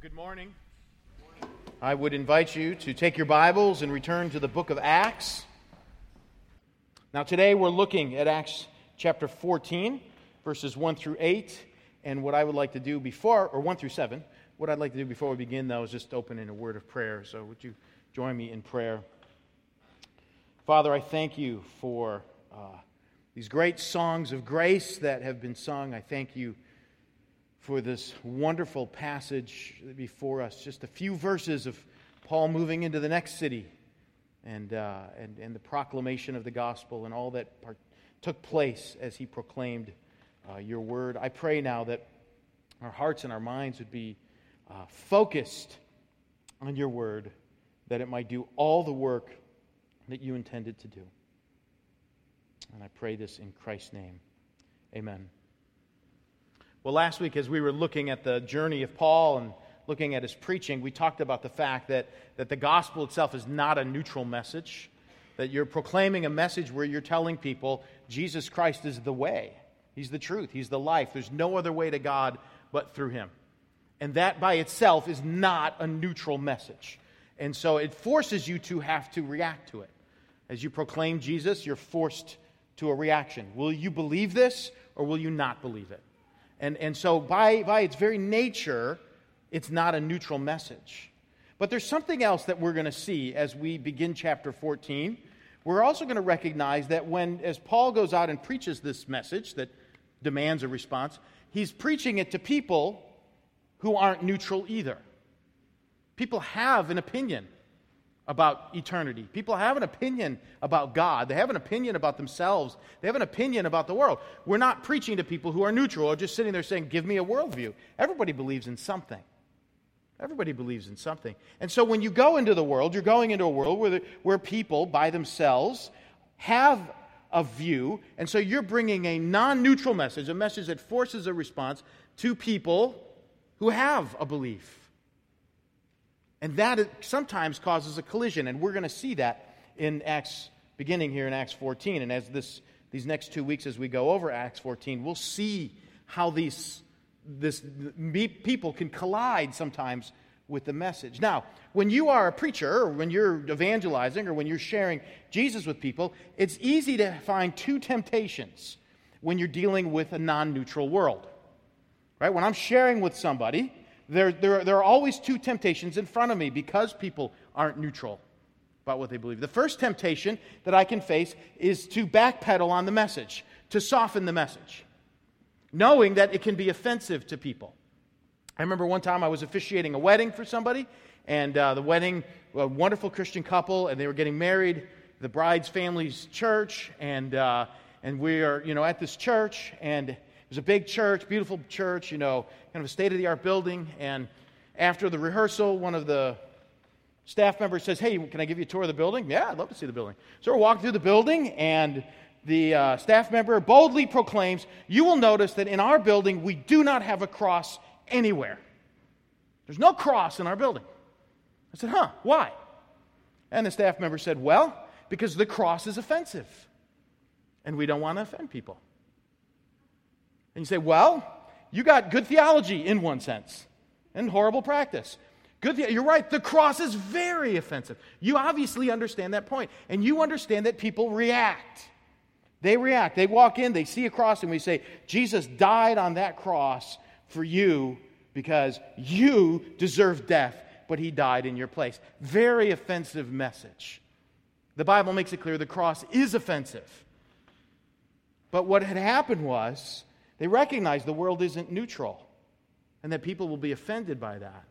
Good morning. I would invite you to take your Bibles and return to the book of Acts. Now, today we're looking at Acts chapter 14, verses 1 through 8. And what I would like to do before, or 1 through 7, what I'd like to do before we begin, though, is just open in a word of prayer. So, would you join me in prayer? Father, I thank you for uh, these great songs of grace that have been sung. I thank you for this wonderful passage before us. Just a few verses of Paul moving into the next city and, uh, and, and the proclamation of the gospel and all that part- took place as he proclaimed uh, your word. I pray now that our hearts and our minds would be uh, focused on your word, that it might do all the work that you intended to do. And I pray this in Christ's name. Amen. Well, last week, as we were looking at the journey of Paul and looking at his preaching, we talked about the fact that, that the gospel itself is not a neutral message, that you're proclaiming a message where you're telling people Jesus Christ is the way, He's the truth, He's the life. There's no other way to God but through Him. And that by itself is not a neutral message. And so it forces you to have to react to it. As you proclaim Jesus, you're forced to a reaction. Will you believe this or will you not believe it? And, and so, by, by its very nature, it's not a neutral message. But there's something else that we're going to see as we begin chapter 14. We're also going to recognize that when, as Paul goes out and preaches this message that demands a response, he's preaching it to people who aren't neutral either. People have an opinion about eternity. People have an opinion about God. They have an opinion about themselves. They have an opinion about the world. We're not preaching to people who are neutral or just sitting there saying, Give me a worldview. Everybody believes in something. Everybody believes in something. And so when you go into the world, you're going into a world where, the, where people by themselves have a view. And so you're bringing a non neutral message, a message that forces a response to people who have a belief. And that sometimes causes a collision, and we're going to see that in Acts, beginning here in Acts 14. And as this, these next two weeks, as we go over Acts 14, we'll see how these this, people can collide sometimes with the message. Now, when you are a preacher, or when you're evangelizing, or when you're sharing Jesus with people, it's easy to find two temptations when you're dealing with a non neutral world. Right? When I'm sharing with somebody, there, there, there are always two temptations in front of me because people aren't neutral about what they believe. The first temptation that I can face is to backpedal on the message, to soften the message, knowing that it can be offensive to people. I remember one time I was officiating a wedding for somebody, and uh, the wedding, a wonderful Christian couple, and they were getting married. The bride's family's church, and uh, and we are, you know, at this church, and was a big church, beautiful church, you know, kind of a state of the art building. And after the rehearsal, one of the staff members says, Hey, can I give you a tour of the building? Yeah, I'd love to see the building. So we're walking through the building, and the uh, staff member boldly proclaims, You will notice that in our building, we do not have a cross anywhere. There's no cross in our building. I said, Huh, why? And the staff member said, Well, because the cross is offensive, and we don't want to offend people. And you say, well, you got good theology in one sense and horrible practice. Good, the- you're right. The cross is very offensive. You obviously understand that point, and you understand that people react. They react. They walk in, they see a cross, and we say, Jesus died on that cross for you because you deserve death, but he died in your place. Very offensive message. The Bible makes it clear the cross is offensive. But what had happened was they recognize the world isn't neutral and that people will be offended by that.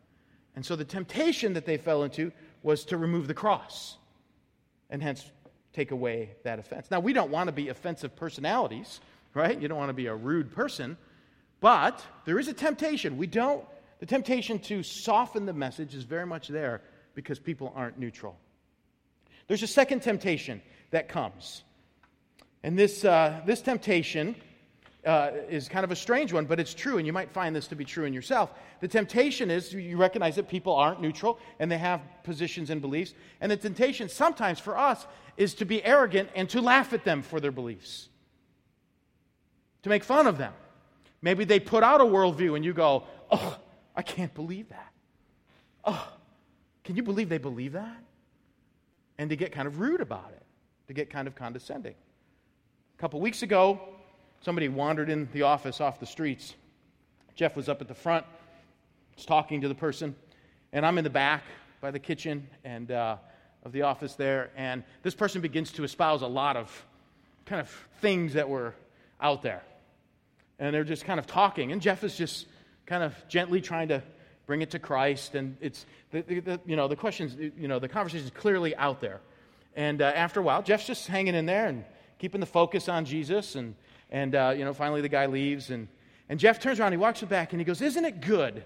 And so the temptation that they fell into was to remove the cross and hence take away that offense. Now, we don't want to be offensive personalities, right? You don't want to be a rude person, but there is a temptation. We don't, the temptation to soften the message is very much there because people aren't neutral. There's a second temptation that comes. And this, uh, this temptation uh, is kind of a strange one, but it's true, and you might find this to be true in yourself. The temptation is you recognize that people aren't neutral and they have positions and beliefs. And the temptation, sometimes for us, is to be arrogant and to laugh at them for their beliefs, to make fun of them. Maybe they put out a worldview and you go, oh, I can't believe that. oh, can you believe they believe that? And to get kind of rude about it, to get kind of condescending. A couple weeks ago, somebody wandered in the office off the streets. Jeff was up at the front, was talking to the person, and I'm in the back by the kitchen and uh, of the office there. And this person begins to espouse a lot of kind of things that were out there, and they're just kind of talking. And Jeff is just kind of gently trying to bring it to Christ. And it's the, the, the you know the questions you know the conversation is clearly out there. And uh, after a while, Jeff's just hanging in there and keeping the focus on Jesus. And and uh, you know finally the guy leaves and and Jeff turns around, he walks back, and he goes, "Isn't it good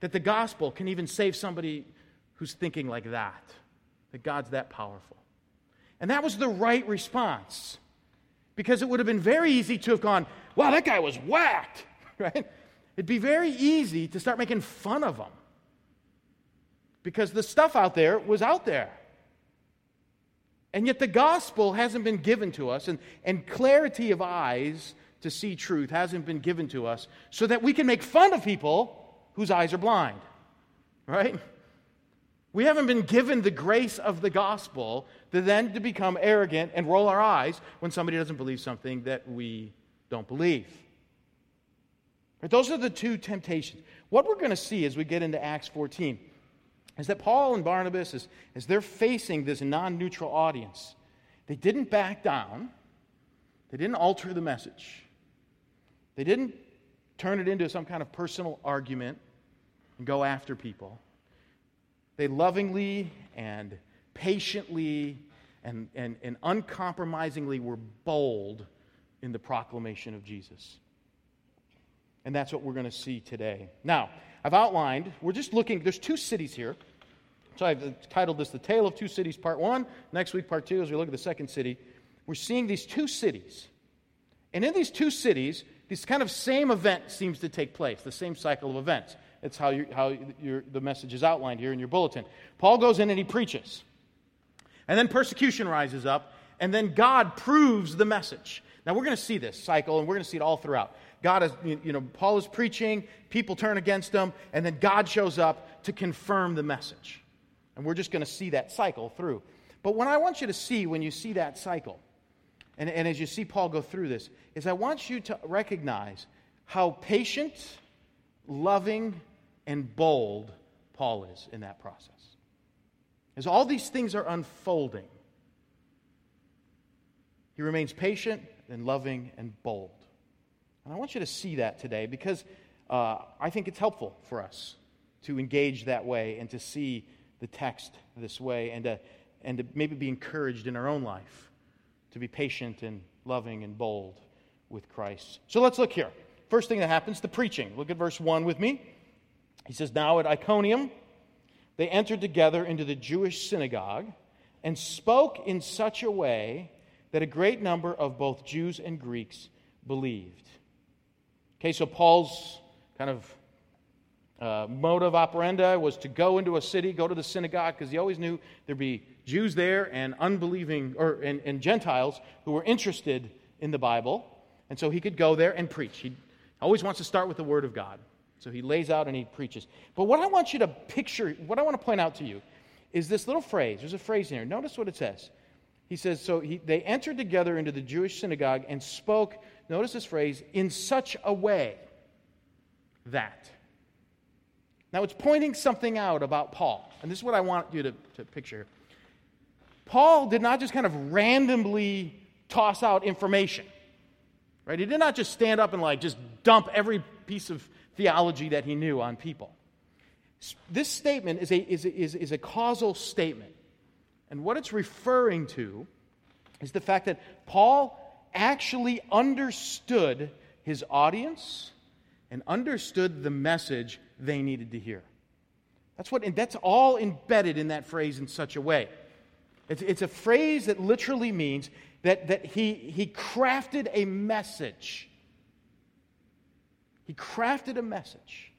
that the gospel can even save somebody who's thinking like that? That God's that powerful." And that was the right response. Because it would have been very easy to have gone, wow, that guy was whacked, right? It'd be very easy to start making fun of him. Because the stuff out there was out there. And yet the gospel hasn't been given to us, and, and clarity of eyes to see truth hasn't been given to us so that we can make fun of people whose eyes are blind. Right? We haven't been given the grace of the gospel to then to become arrogant and roll our eyes when somebody doesn't believe something that we don't believe. Those are the two temptations. What we're going to see as we get into Acts 14 is that Paul and Barnabas, as, as they're facing this non neutral audience, they didn't back down, they didn't alter the message, they didn't turn it into some kind of personal argument and go after people. They lovingly and patiently and, and, and uncompromisingly were bold in the proclamation of Jesus. And that's what we're going to see today. Now, I've outlined, we're just looking, there's two cities here. So I've titled this The Tale of Two Cities, Part One. Next week, Part Two, as we look at the second city. We're seeing these two cities. And in these two cities, this kind of same event seems to take place, the same cycle of events. It's how, you, how the message is outlined here in your bulletin. Paul goes in and he preaches. And then persecution rises up, and then God proves the message. Now, we're going to see this cycle, and we're going to see it all throughout. God is, you know, Paul is preaching, people turn against him, and then God shows up to confirm the message. And we're just going to see that cycle through. But what I want you to see when you see that cycle, and, and as you see Paul go through this, is I want you to recognize how patient, loving, and bold Paul is in that process. As all these things are unfolding, he remains patient and loving and bold. And I want you to see that today because uh, I think it's helpful for us to engage that way and to see the text this way and to, and to maybe be encouraged in our own life to be patient and loving and bold with Christ. So let's look here. First thing that happens, the preaching. Look at verse 1 with me. He says, Now at Iconium, they entered together into the Jewish synagogue and spoke in such a way that a great number of both Jews and Greeks believed. Okay, so Paul's kind of uh, motive operandi was to go into a city, go to the synagogue, because he always knew there'd be Jews there and unbelieving, or and, and Gentiles who were interested in the Bible. And so he could go there and preach. He always wants to start with the Word of God. So he lays out and he preaches. But what I want you to picture, what I want to point out to you, is this little phrase. There's a phrase in here. Notice what it says. He says, So he, they entered together into the Jewish synagogue and spoke, notice this phrase, in such a way that. Now it's pointing something out about Paul. And this is what I want you to, to picture. Paul did not just kind of randomly toss out information. Right? He did not just stand up and like just dump every piece of theology that he knew on people. This statement is a, is a, is, is a causal statement. And what it's referring to is the fact that Paul actually understood his audience and understood the message they needed to hear. That's, what, and that's all embedded in that phrase in such a way. It's, it's a phrase that literally means that, that he, he crafted a message he crafted a message.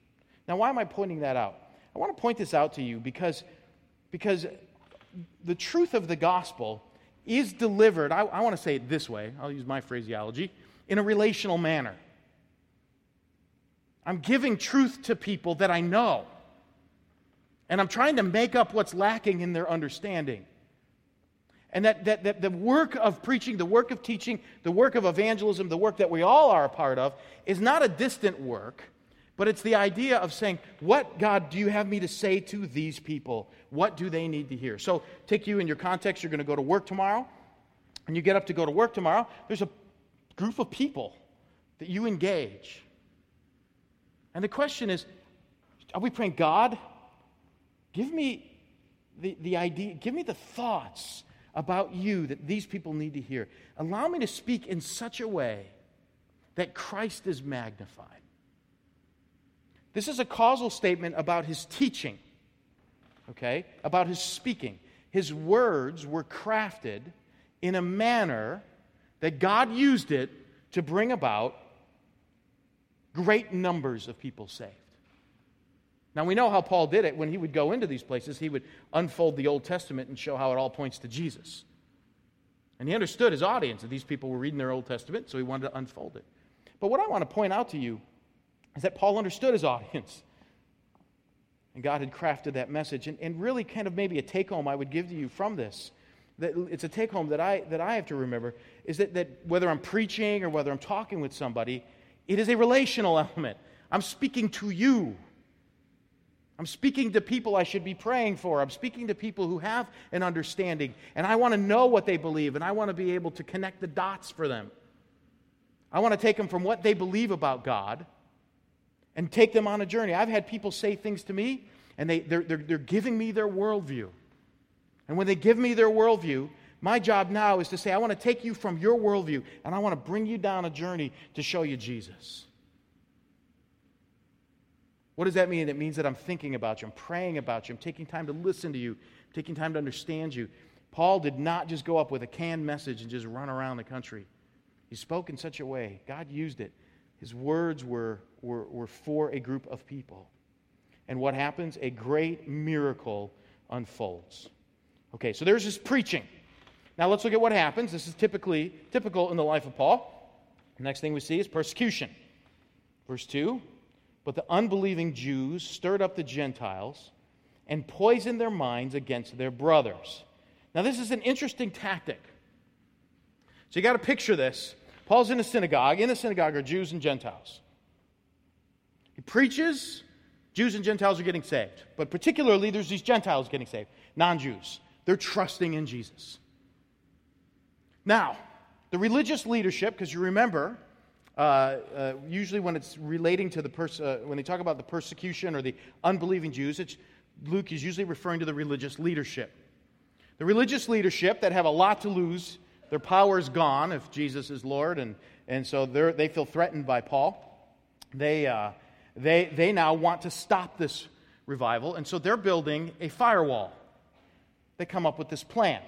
Now, why am I pointing that out? I want to point this out to you because, because the truth of the gospel is delivered, I, I want to say it this way, I'll use my phraseology, in a relational manner. I'm giving truth to people that I know. And I'm trying to make up what's lacking in their understanding. And that, that, that the work of preaching, the work of teaching, the work of evangelism, the work that we all are a part of, is not a distant work, but it's the idea of saying, What, God, do you have me to say to these people? What do they need to hear? So, take you in your context. You're going to go to work tomorrow, and you get up to go to work tomorrow. There's a group of people that you engage. And the question is, are we praying, God, give me the, the idea, give me the thoughts about you that these people need to hear. Allow me to speak in such a way that Christ is magnified. This is a causal statement about his teaching, okay? About his speaking. His words were crafted in a manner that God used it to bring about great numbers of people saved. Now, we know how Paul did it. When he would go into these places, he would unfold the Old Testament and show how it all points to Jesus. And he understood his audience, that these people were reading their Old Testament, so he wanted to unfold it. But what I want to point out to you is that Paul understood his audience. And God had crafted that message. And, and really, kind of maybe a take home I would give to you from this that it's a take home that I, that I have to remember is that, that whether I'm preaching or whether I'm talking with somebody, it is a relational element. I'm speaking to you. I'm speaking to people I should be praying for. I'm speaking to people who have an understanding, and I want to know what they believe, and I want to be able to connect the dots for them. I want to take them from what they believe about God and take them on a journey. I've had people say things to me, and they, they're, they're, they're giving me their worldview. And when they give me their worldview, my job now is to say, I want to take you from your worldview, and I want to bring you down a journey to show you Jesus. What does that mean? It means that I'm thinking about you, I'm praying about you, I'm taking time to listen to you, taking time to understand you. Paul did not just go up with a canned message and just run around the country. He spoke in such a way, God used it. His words were, were, were for a group of people. And what happens? A great miracle unfolds. Okay, so there's his preaching. Now let's look at what happens. This is typically typical in the life of Paul. The next thing we see is persecution. Verse 2 but the unbelieving Jews stirred up the Gentiles and poisoned their minds against their brothers. Now, this is an interesting tactic. So you got to picture this. Paul's in a synagogue. In the synagogue are Jews and Gentiles. He preaches, Jews and Gentiles are getting saved. But particularly, there's these Gentiles getting saved, non Jews. They're trusting in Jesus. Now, the religious leadership, because you remember, uh, uh, usually when it's relating to the pers- uh, when they talk about the persecution or the unbelieving Jews, it's, Luke is usually referring to the religious leadership. The religious leadership that have a lot to lose, their power is gone if Jesus is Lord, and, and so they feel threatened by Paul. They, uh, they, they now want to stop this revival, and so they're building a firewall. They come up with this plan.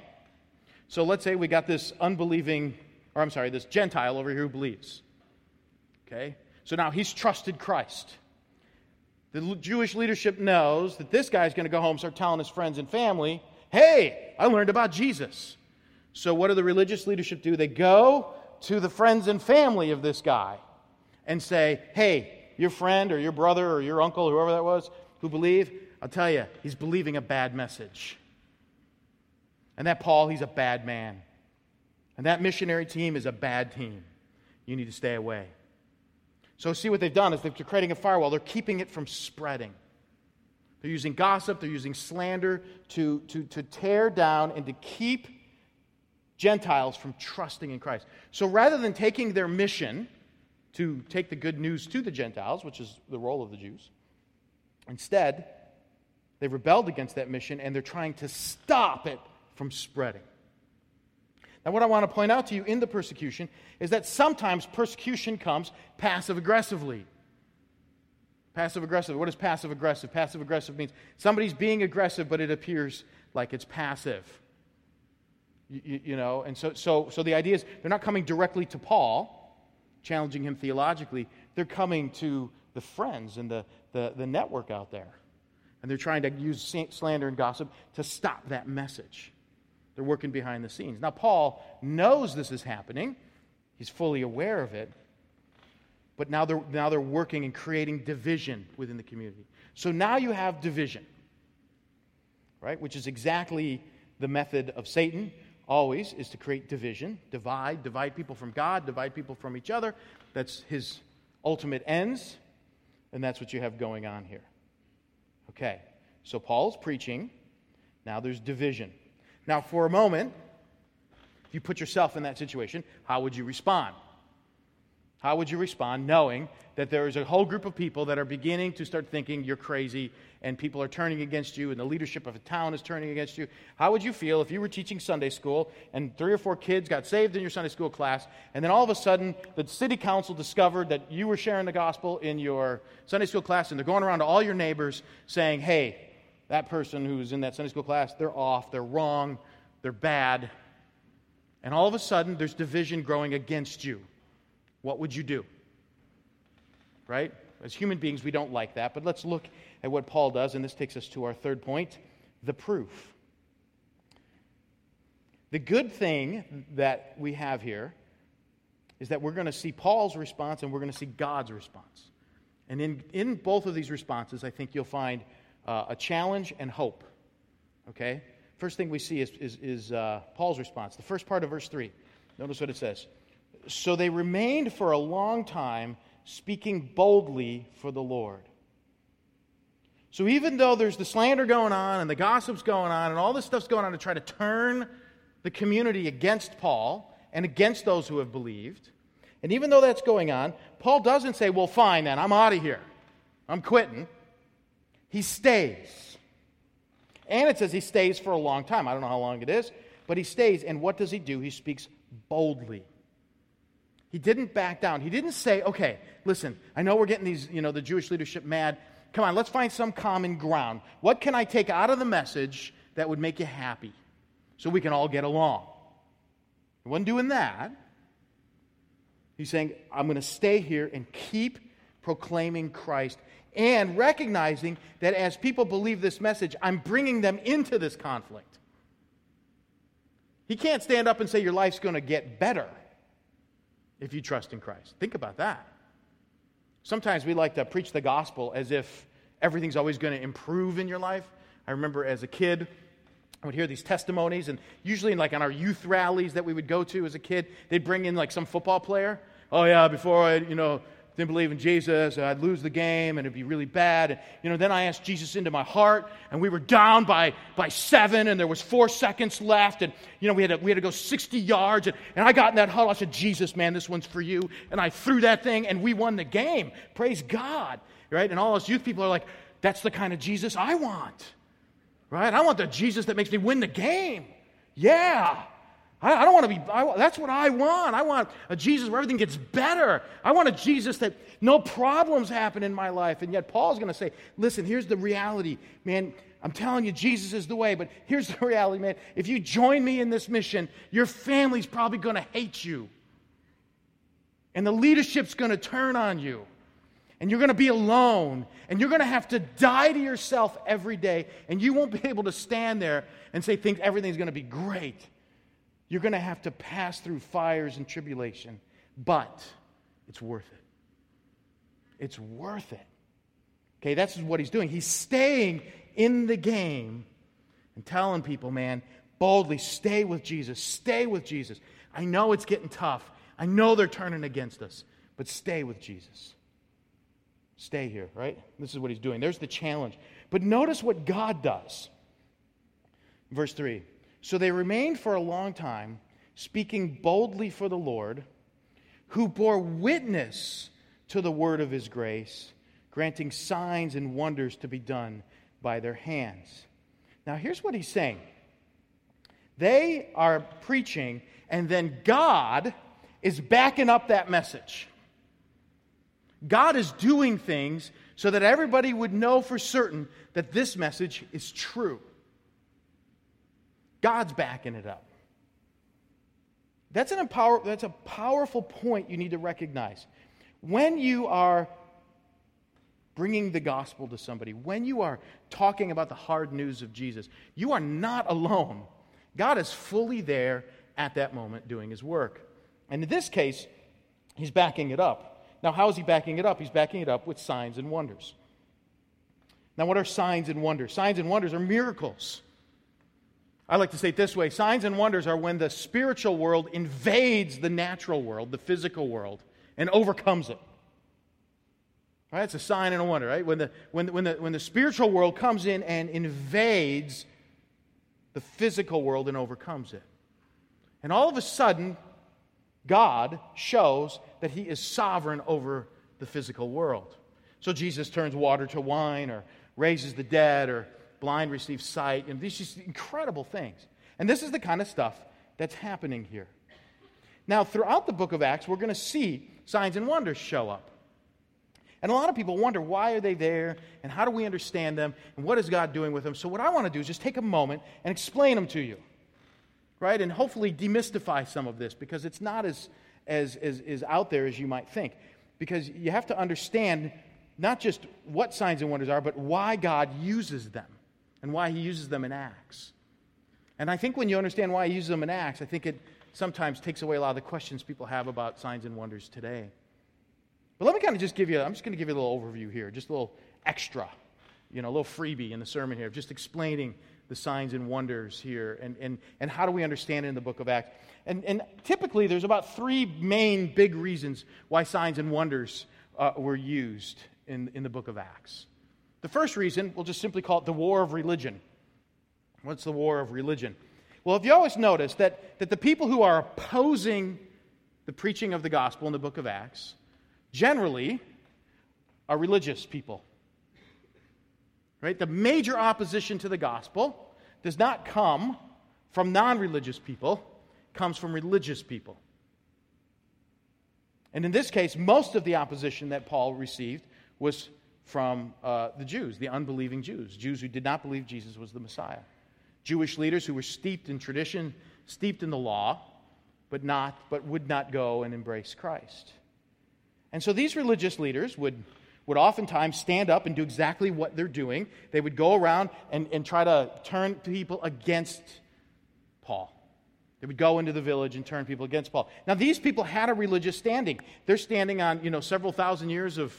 So let's say we got this unbelieving, or I'm sorry, this Gentile over here who believes. Okay? So now he's trusted Christ. The Jewish leadership knows that this guy's going to go home, and start telling his friends and family, hey, I learned about Jesus. So what do the religious leadership do? They go to the friends and family of this guy and say, hey, your friend or your brother or your uncle, whoever that was, who believe, I'll tell you, he's believing a bad message. And that Paul, he's a bad man. And that missionary team is a bad team. You need to stay away. So, see what they've done is they're creating a firewall. They're keeping it from spreading. They're using gossip, they're using slander to, to, to tear down and to keep Gentiles from trusting in Christ. So, rather than taking their mission to take the good news to the Gentiles, which is the role of the Jews, instead, they've rebelled against that mission and they're trying to stop it from spreading. Now, what I want to point out to you in the persecution is that sometimes persecution comes passive aggressively. Passive aggressive. What is passive aggressive? Passive aggressive means somebody's being aggressive, but it appears like it's passive. You, you, know, and so, so, so the idea is they're not coming directly to Paul, challenging him theologically. They're coming to the friends and the, the, the network out there. And they're trying to use slander and gossip to stop that message. They're working behind the scenes. Now, Paul knows this is happening, he's fully aware of it. But now they're, now they're working and creating division within the community. So now you have division. right? Which is exactly the method of Satan, always, is to create division, divide, divide people from God, divide people from each other. That's his ultimate ends, and that's what you have going on here. Okay, so Paul's preaching. Now there's division. Now, for a moment, if you put yourself in that situation, how would you respond? How would you respond knowing that there is a whole group of people that are beginning to start thinking you're crazy and people are turning against you and the leadership of a town is turning against you? How would you feel if you were teaching Sunday school and three or four kids got saved in your Sunday school class and then all of a sudden the city council discovered that you were sharing the gospel in your Sunday school class and they're going around to all your neighbors saying, hey, that person who's in that Sunday school class, they're off, they're wrong, they're bad. And all of a sudden there's division growing against you what would you do? Right? As human beings, we don't like that, but let's look at what Paul does, and this takes us to our third point the proof. The good thing that we have here is that we're going to see Paul's response and we're going to see God's response. And in, in both of these responses, I think you'll find uh, a challenge and hope. Okay? First thing we see is, is, is uh, Paul's response. The first part of verse 3. Notice what it says. So they remained for a long time, speaking boldly for the Lord. So even though there's the slander going on and the gossip's going on and all this stuff's going on to try to turn the community against Paul and against those who have believed, and even though that's going on, Paul doesn't say, Well, fine then, I'm out of here. I'm quitting. He stays. And it says he stays for a long time. I don't know how long it is, but he stays. And what does he do? He speaks boldly. He didn't back down. He didn't say, okay, listen, I know we're getting these, you know, the Jewish leadership mad. Come on, let's find some common ground. What can I take out of the message that would make you happy so we can all get along? He wasn't doing that. He's saying, I'm going to stay here and keep proclaiming Christ and recognizing that as people believe this message, I'm bringing them into this conflict. He can't stand up and say your life's going to get better if you trust in Christ. Think about that. Sometimes we like to preach the gospel as if everything's always going to improve in your life. I remember as a kid, I would hear these testimonies, and usually, in like on our youth rallies that we would go to as a kid, they'd bring in like some football player. Oh yeah, before I, you know, didn't believe in Jesus, uh, I'd lose the game and it'd be really bad. And, you know, then I asked Jesus into my heart and we were down by, by seven and there was four seconds left and, you know, we had to, we had to go 60 yards and, and I got in that huddle. I said, Jesus, man, this one's for you. And I threw that thing and we won the game. Praise God. Right? And all us youth people are like, that's the kind of Jesus I want. Right? I want the Jesus that makes me win the game. Yeah. I, I don't want to be, I, that's what I want. I want a Jesus where everything gets better. I want a Jesus that no problems happen in my life. And yet, Paul's going to say, listen, here's the reality, man. I'm telling you, Jesus is the way, but here's the reality, man. If you join me in this mission, your family's probably going to hate you. And the leadership's going to turn on you. And you're going to be alone. And you're going to have to die to yourself every day. And you won't be able to stand there and say, think everything's going to be great. You're going to have to pass through fires and tribulation, but it's worth it. It's worth it. Okay, that's what he's doing. He's staying in the game and telling people, man, boldly stay with Jesus. Stay with Jesus. I know it's getting tough. I know they're turning against us, but stay with Jesus. Stay here, right? This is what he's doing. There's the challenge. But notice what God does. Verse 3 so they remained for a long time, speaking boldly for the Lord, who bore witness to the word of his grace, granting signs and wonders to be done by their hands. Now, here's what he's saying they are preaching, and then God is backing up that message. God is doing things so that everybody would know for certain that this message is true. God's backing it up. That's, an empower, that's a powerful point you need to recognize. When you are bringing the gospel to somebody, when you are talking about the hard news of Jesus, you are not alone. God is fully there at that moment doing his work. And in this case, he's backing it up. Now, how is he backing it up? He's backing it up with signs and wonders. Now, what are signs and wonders? Signs and wonders are miracles. I like to say it this way signs and wonders are when the spiritual world invades the natural world, the physical world, and overcomes it. Right? It's a sign and a wonder, right? When the, when, when, the, when the spiritual world comes in and invades the physical world and overcomes it. And all of a sudden, God shows that He is sovereign over the physical world. So Jesus turns water to wine, or raises the dead, or blind receives sight, and these just incredible things. And this is the kind of stuff that's happening here. Now, throughout the book of Acts, we're going to see signs and wonders show up. And a lot of people wonder why are they there and how do we understand them and what is God doing with them. So, what I want to do is just take a moment and explain them to you, right? And hopefully demystify some of this because it's not as, as, as, as out there as you might think. Because you have to understand not just what signs and wonders are, but why God uses them and why He uses them in Acts. And I think when you understand why He uses them in Acts, I think it sometimes takes away a lot of the questions people have about signs and wonders today. But let me kind of just give you, I'm just going to give you a little overview here, just a little extra, you know, a little freebie in the sermon here, just explaining the signs and wonders here and, and, and how do we understand it in the book of Acts. And, and typically, there's about three main big reasons why signs and wonders uh, were used in, in the book of Acts. The first reason, we'll just simply call it the war of religion. What's the war of religion? Well, if you always notice that, that the people who are opposing the preaching of the gospel in the book of Acts generally are religious people. Right? The major opposition to the gospel does not come from non religious people, comes from religious people. And in this case, most of the opposition that Paul received was from uh, the Jews, the unbelieving Jews, Jews who did not believe Jesus was the Messiah. Jewish leaders who were steeped in tradition, steeped in the law, but not but would not go and embrace Christ. And so these religious leaders would, would oftentimes stand up and do exactly what they're doing. They would go around and, and try to turn people against Paul. They would go into the village and turn people against Paul. Now, these people had a religious standing. They're standing on, you know, several thousand years of,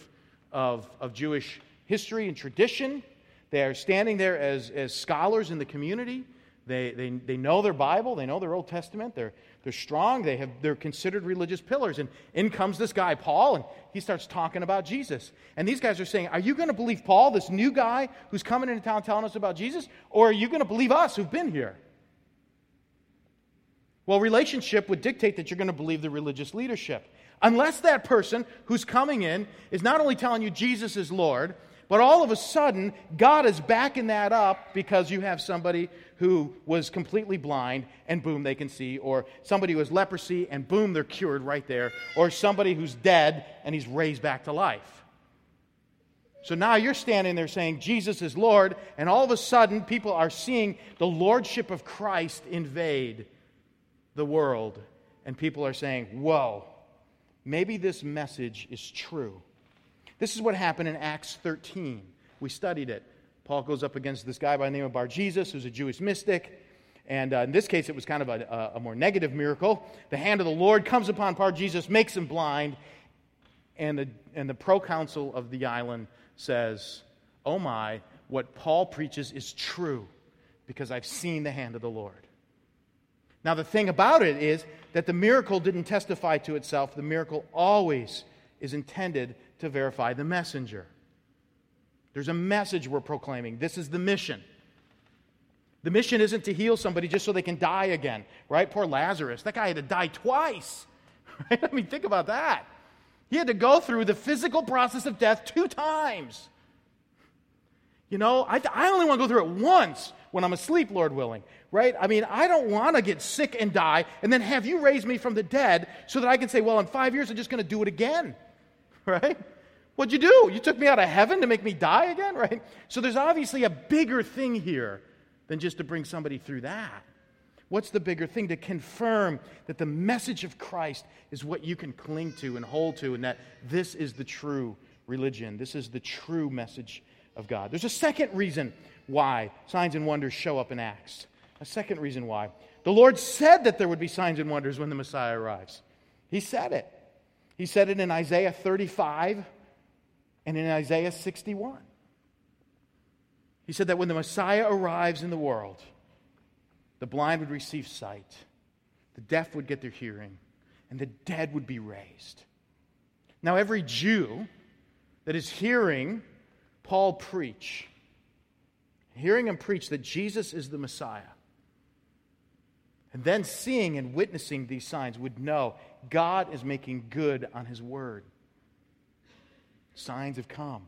of, of Jewish history and tradition. They are standing there as, as scholars in the community. They, they, they know their Bible, they know their Old Testament, they're, they're strong, they have, they're considered religious pillars. And in comes this guy, Paul, and he starts talking about Jesus. And these guys are saying, Are you going to believe Paul, this new guy who's coming into town telling us about Jesus? Or are you going to believe us who've been here? Well, relationship would dictate that you're going to believe the religious leadership. Unless that person who's coming in is not only telling you Jesus is Lord, but all of a sudden, God is backing that up because you have somebody who was completely blind and boom, they can see, or somebody who has leprosy and boom, they're cured right there, or somebody who's dead and he's raised back to life. So now you're standing there saying Jesus is Lord, and all of a sudden people are seeing the lordship of Christ invade the world, and people are saying, Whoa, maybe this message is true. This is what happened in Acts 13. We studied it. Paul goes up against this guy by the name of Bar Jesus, who's a Jewish mystic. And uh, in this case, it was kind of a, a, more negative miracle. The hand of the Lord comes upon Bar Jesus, makes him blind, and the, and the proconsul of the island says, Oh my, what Paul preaches is true because I've seen the hand of the Lord. Now, the thing about it is that the miracle didn't testify to itself, the miracle always is intended to verify the messenger. There's a message we're proclaiming. This is the mission. The mission isn't to heal somebody just so they can die again, right? Poor Lazarus. That guy had to die twice. Right? I mean, think about that. He had to go through the physical process of death two times. You know, I, I only want to go through it once when I'm asleep, Lord willing, right? I mean, I don't want to get sick and die and then have you raise me from the dead so that I can say, well, in five years, I'm just going to do it again. right? What'd you do? You took me out of heaven to make me die again, right? So there's obviously a bigger thing here than just to bring somebody through that. What's the bigger thing? To confirm that the message of Christ is what you can cling to and hold to, and that this is the true religion. This is the true message of God. There's a second reason why signs and wonders show up in Acts. A second reason why. The Lord said that there would be signs and wonders when the Messiah arrives. He said it. He said it in Isaiah 35 and in Isaiah 61. He said that when the Messiah arrives in the world, the blind would receive sight, the deaf would get their hearing, and the dead would be raised. Now, every Jew that is hearing Paul preach, hearing him preach that Jesus is the Messiah, and then seeing and witnessing these signs would know God is making good on his word. Signs have come.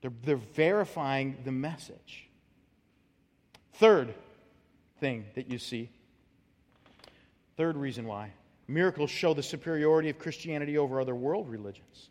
They're, they're verifying the message. Third thing that you see, third reason why miracles show the superiority of Christianity over other world religions.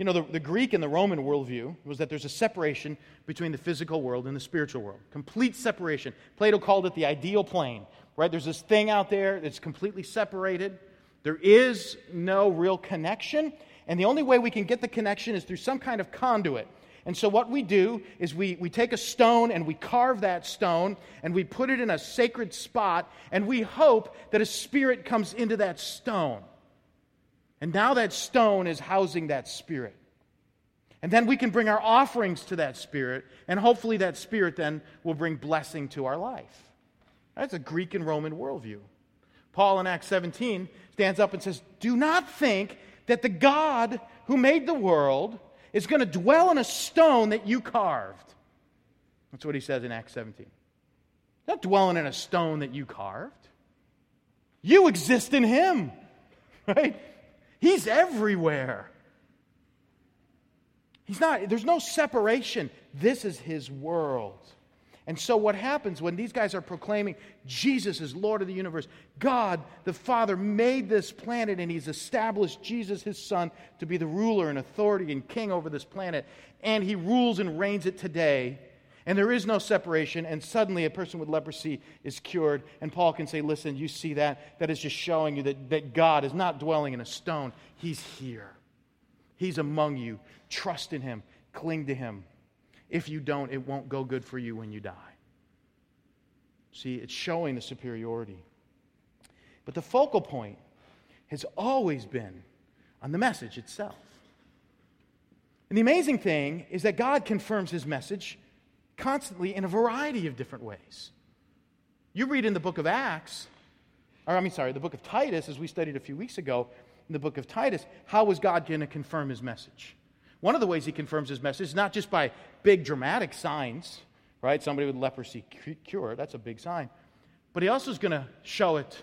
You know, the, the, Greek and the Roman worldview was that there's a separation between the physical world and the spiritual world. Complete separation. Plato called it the ideal plane, right? There's this thing out there that's completely separated. There is no real connection. And the only way we can get the connection is through some kind of conduit. And so, what we do is we, we take a stone and we carve that stone and we put it in a sacred spot and we hope that a spirit comes into that stone. And now that stone is housing that spirit. And then we can bring our offerings to that spirit, and hopefully that spirit then will bring blessing to our life. That's a Greek and Roman worldview. Paul in Acts 17 stands up and says, Do not think that the God who made the world is going to dwell in a stone that you carved. That's what he says in Acts 17. Not dwelling in a stone that you carved. You exist in him, right? He's everywhere. He's not, there's no separation. This is his world. And so, what happens when these guys are proclaiming Jesus is Lord of the universe? God, the Father, made this planet and He's established Jesus, His Son, to be the ruler and authority and king over this planet. And He rules and reigns it today. And there is no separation. And suddenly, a person with leprosy is cured. And Paul can say, Listen, you see that? That is just showing you that, that God is not dwelling in a stone, He's here. He's among you. Trust in Him, cling to Him. If you don't, it won't go good for you when you die. See, it's showing the superiority. But the focal point has always been on the message itself. And the amazing thing is that God confirms his message constantly in a variety of different ways. You read in the book of Acts, or I mean, sorry, the book of Titus, as we studied a few weeks ago, in the book of Titus, how was God going to confirm his message? One of the ways he confirms his message is not just by big dramatic signs, right? Somebody with leprosy cured, that's a big sign. But he also is going to show it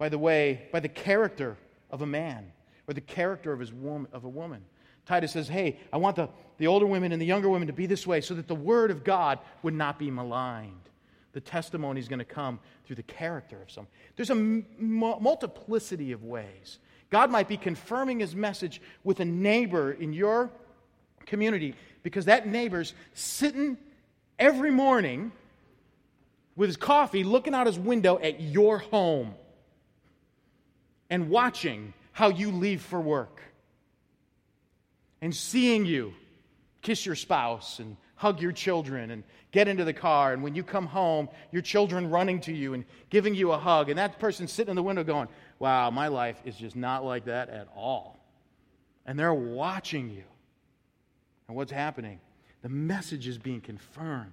by the way, by the character of a man or the character of, his woman, of a woman. Titus says, Hey, I want the, the older women and the younger women to be this way so that the word of God would not be maligned. The testimony is going to come through the character of some. There's a m- multiplicity of ways God might be confirming his message with a neighbor in your community because that neighbor's sitting every morning with his coffee looking out his window at your home and watching how you leave for work and seeing you kiss your spouse and hug your children and get into the car. And when you come home your children running to you and giving you a hug. And that person sitting in the window going wow, my life is just not like that at all. And they're watching you. And what's happening? The message is being confirmed.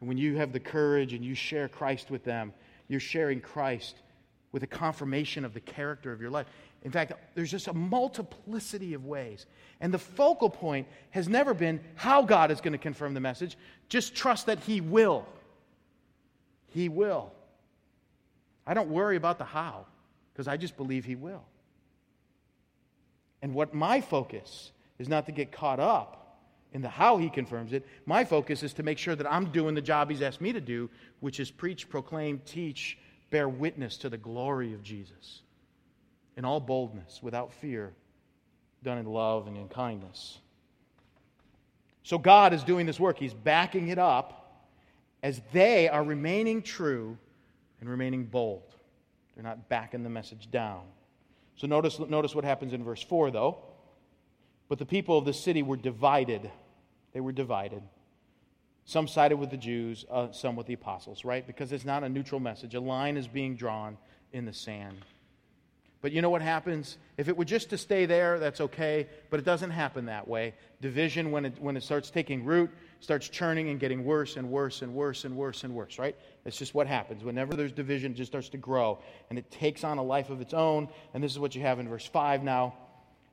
And when you have the courage and you share Christ with them, you're sharing Christ with a confirmation of the character of your life. In fact, there's just a multiplicity of ways. And the focal point has never been how God is going to confirm the message. Just trust that He will. He will. I don't worry about the how because I just believe He will. And what my focus is not to get caught up in the how He confirms it. My focus is to make sure that I'm doing the job He's asked me to do, which is preach, proclaim, teach, bear witness to the glory of Jesus in all boldness, without fear, done in love and in kindness. So God is doing this work. He's backing it up as they are remaining true and remaining bold. They're not backing the message down. So notice, notice what happens in verse 4, though. But the people of the city were divided. They were divided. Some sided with the Jews, uh, some with the apostles, right? Because it's not a neutral message. A line is being drawn in the sand. But you know what happens? If it were just to stay there, that's okay, but it doesn't happen that way. Division, when it, when it starts taking root, starts churning and getting worse and worse and worse and worse and worse, right? That's just what happens. Whenever there's division, it just starts to grow and it takes on a life of its own. And this is what you have in verse 5 now.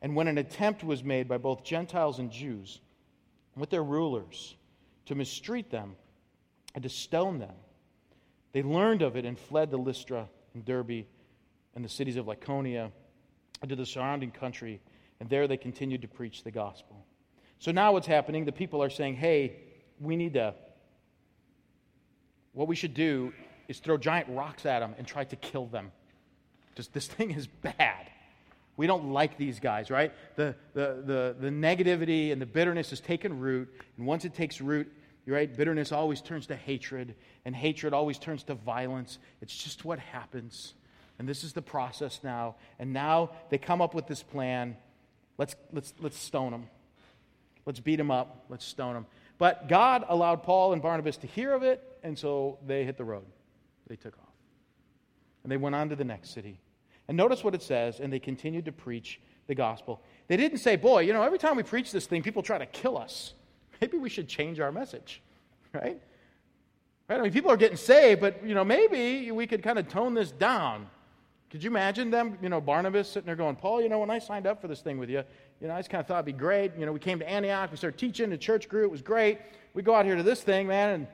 And when an attempt was made by both Gentiles and Jews with their rulers to mistreat them and to stone them, they learned of it and fled to Lystra and Derbe and the cities of Lycaonia and to the surrounding country. And there they continued to preach the gospel. So now what's happening? The people are saying, hey, we need to, what we should do is throw giant rocks at them and try to kill them. Just this thing is bad. We don't like these guys, right? The, the, the, the negativity and the bitterness has taken root. And once it takes root, right, bitterness always turns to hatred, and hatred always turns to violence. It's just what happens. And this is the process now. And now they come up with this plan. Let's, let's, let's stone them. Let's beat them up. Let's stone them. But God allowed Paul and Barnabas to hear of it, and so they hit the road. They took off. And they went on to the next city. And notice what it says, and they continued to preach the gospel. They didn't say, Boy, you know, every time we preach this thing, people try to kill us. Maybe we should change our message, right? Right? I mean, people are getting saved, but, you know, maybe we could kind of tone this down. Could you imagine them, you know, Barnabas sitting there going, Paul, you know, when I signed up for this thing with you, you know, I just kind of thought it'd be great. You know, we came to Antioch, we started teaching, the church grew, it was great. We go out here to this thing, man, and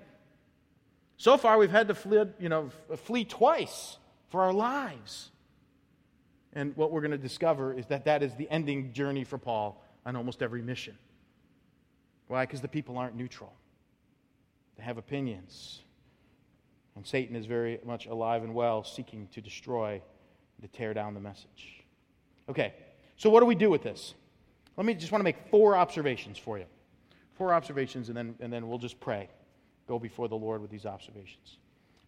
so far we've had to flee, you know, flee twice for our lives. And what we're going to discover is that that is the ending journey for Paul on almost every mission. Why? Because the people aren't neutral, they have opinions. And Satan is very much alive and well, seeking to destroy to tear down the message. Okay, so what do we do with this? Let me just want to make four observations for you. Four observations, and then, and then we'll just pray. Go before the Lord with these observations.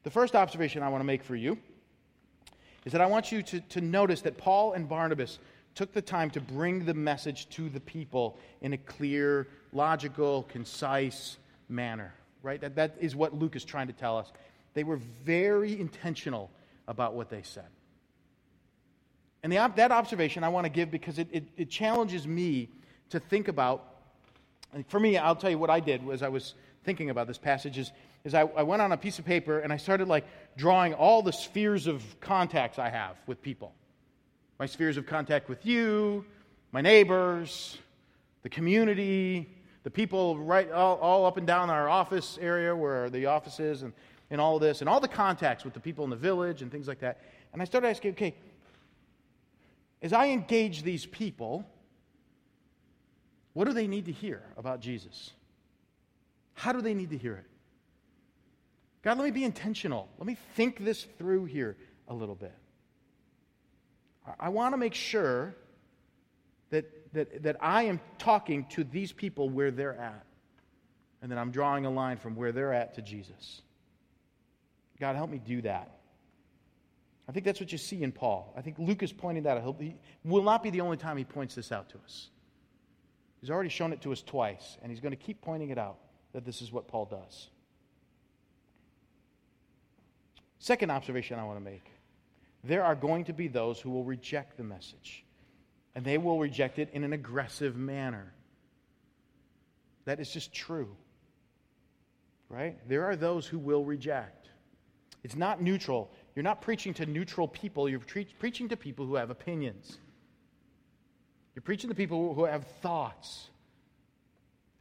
The first observation I want to make for you is that I want you to, to notice that Paul and Barnabas took the time to bring the message to the people in a clear, logical, concise manner. Right? That, that is what Luke is trying to tell us. They were very intentional about what they said. And the, that observation I want to give because it, it, it challenges me to think about. For me, I'll tell you what I did as I was thinking about this passage is, is I, I went on a piece of paper and I started like drawing all the spheres of contacts I have with people. My spheres of contact with you, my neighbors, the community, the people right all, all up and down our office area where the office is and, and all of this, and all the contacts with the people in the village and things like that. And I started asking, okay, as I engage these people, what do they need to hear about Jesus? How do they need to hear it? God, let me be intentional. Let me think this through here a little bit. I want to make sure that, that, that I am talking to these people where they're at, and that I'm drawing a line from where they're at to Jesus. God, help me do that. I think that's what you see in Paul. I think Luke is pointing that out. He will not be the only time he points this out to us. He's already shown it to us twice, and he's going to keep pointing it out that this is what Paul does. Second observation I want to make there are going to be those who will reject the message, and they will reject it in an aggressive manner. That is just true. Right? There are those who will reject. It's not neutral. You're not preaching to neutral people, you're pre- preaching to people who have opinions. You're preaching to people who have thoughts.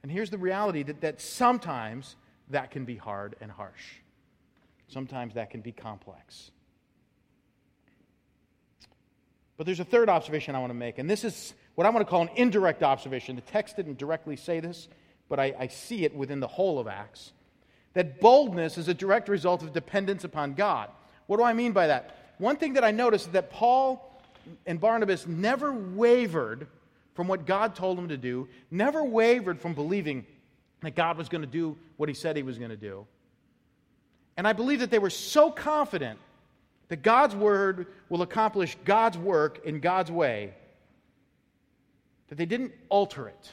And here's the reality that, that sometimes that can be hard and harsh. Sometimes that can be complex. But there's a third observation I want to make, and this is what I want to call an indirect observation. The text didn't directly say this, but I, I see it within the whole of Acts. That boldness is a direct result of dependence upon God. What do I mean by that? One thing that I noticed is that Paul and Barnabas never wavered from what God told them to do, never wavered from believing that God was going to do what he said he was going to do. And I believe that they were so confident that God's word will accomplish God's work in God's way that they didn't alter it,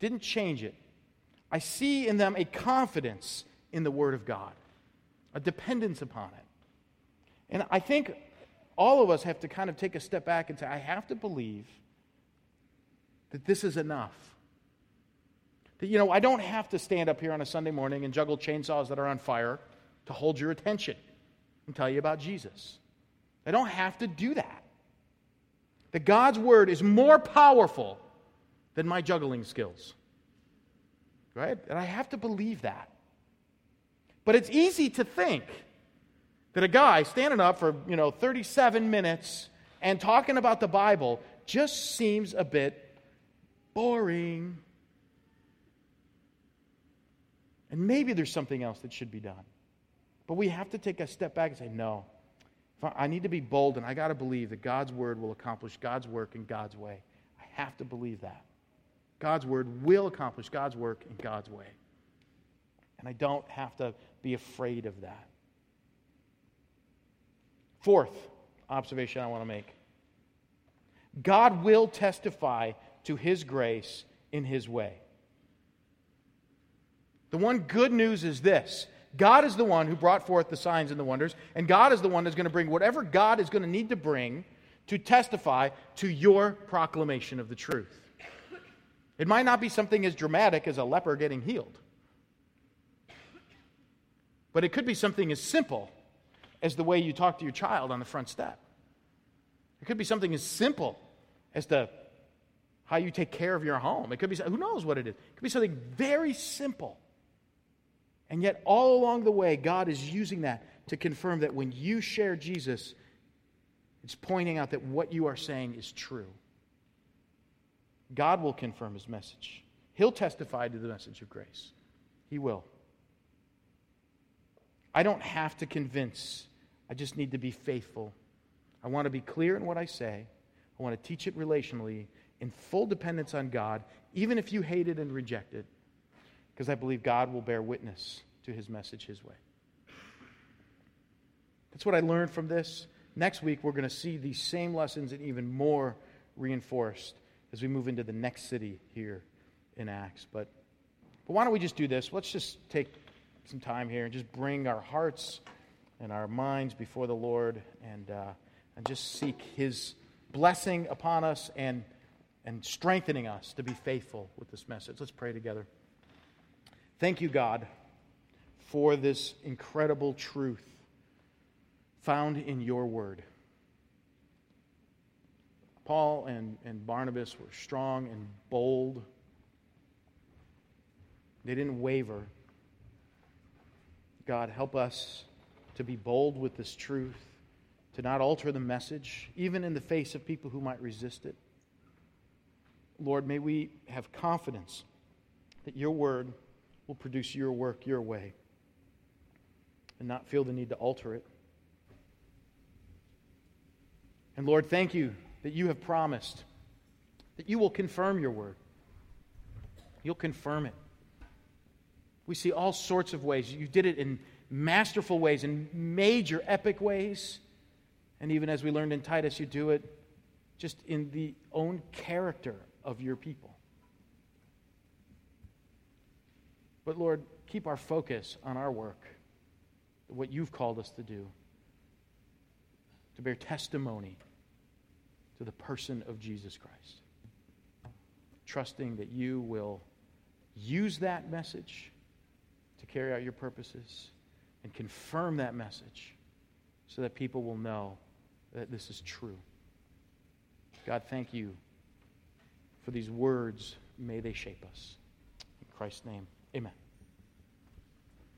didn't change it. I see in them a confidence in the word of God a dependence upon it. And I think all of us have to kind of take a step back and say, I have to believe that this is enough. That, you know, I don't have to stand up here on a Sunday morning and juggle chainsaws that are on fire to hold your attention and tell you about Jesus. I don't have to do that. That God's word is more powerful than my juggling skills. Right? And I have to believe that. But it's easy to think that a guy standing up for, you know, 37 minutes and talking about the Bible just seems a bit boring. And maybe there's something else that should be done. But we have to take a step back and say, no, I need to be bold and I got to believe that God's word will accomplish God's work in God's way. I have to believe that. God's word will accomplish God's work in God's way. And I don't have to be afraid of that. Fourth observation I want to make God will testify to his grace in his way. The one good news is this God is the one who brought forth the signs and the wonders, and God is the one that's going to bring whatever God is going to need to bring to testify to your proclamation of the truth. It might not be something as dramatic as a leper getting healed, but it could be something as simple as the way you talk to your child on the front step. It could be something as simple as to how you take care of your home. It could be, who knows what it is? It could be something very simple. And yet, all along the way, God is using that to confirm that when you share Jesus, it's pointing out that what you are saying is true. God will confirm his message. He'll testify to the message of grace. He will. I don't have to convince, I just need to be faithful. I want to be clear in what I say. I want to teach it relationally in full dependence on God, even if you hate it and reject it because I believe God will bear witness to his message his way. That's what I learned from this. Next week, we're going to see these same lessons and even more reinforced as we move into the next city here in Acts. But, but why don't we just do this? Let's just take some time here and just bring our hearts and our minds before the Lord and, uh, and just seek his blessing upon us and, and strengthening us to be faithful with this message. Let's pray together. Thank you, God, for this incredible truth found in your word. Paul and, and Barnabas were strong and bold. They didn't waver. God, help us to be bold with this truth, to not alter the message, even in the face of people who might resist it. Lord, may we have confidence that your word will produce your work your way and not feel the need to alter it. And Lord, thank you that you have promised that you will confirm your word. You'll confirm it. We see all sorts of ways. You did it in masterful ways, in major, epic ways. And even as we learned in Titus, you do it just in the own character of your people. But Lord, keep our focus on our work, what you've called us to do, to bear testimony to the person of Jesus Christ. Trusting that you will use that message to carry out your purposes and confirm that message so that people will know that this is true. God, thank you for these words. May they shape us. In Christ's name. Amen.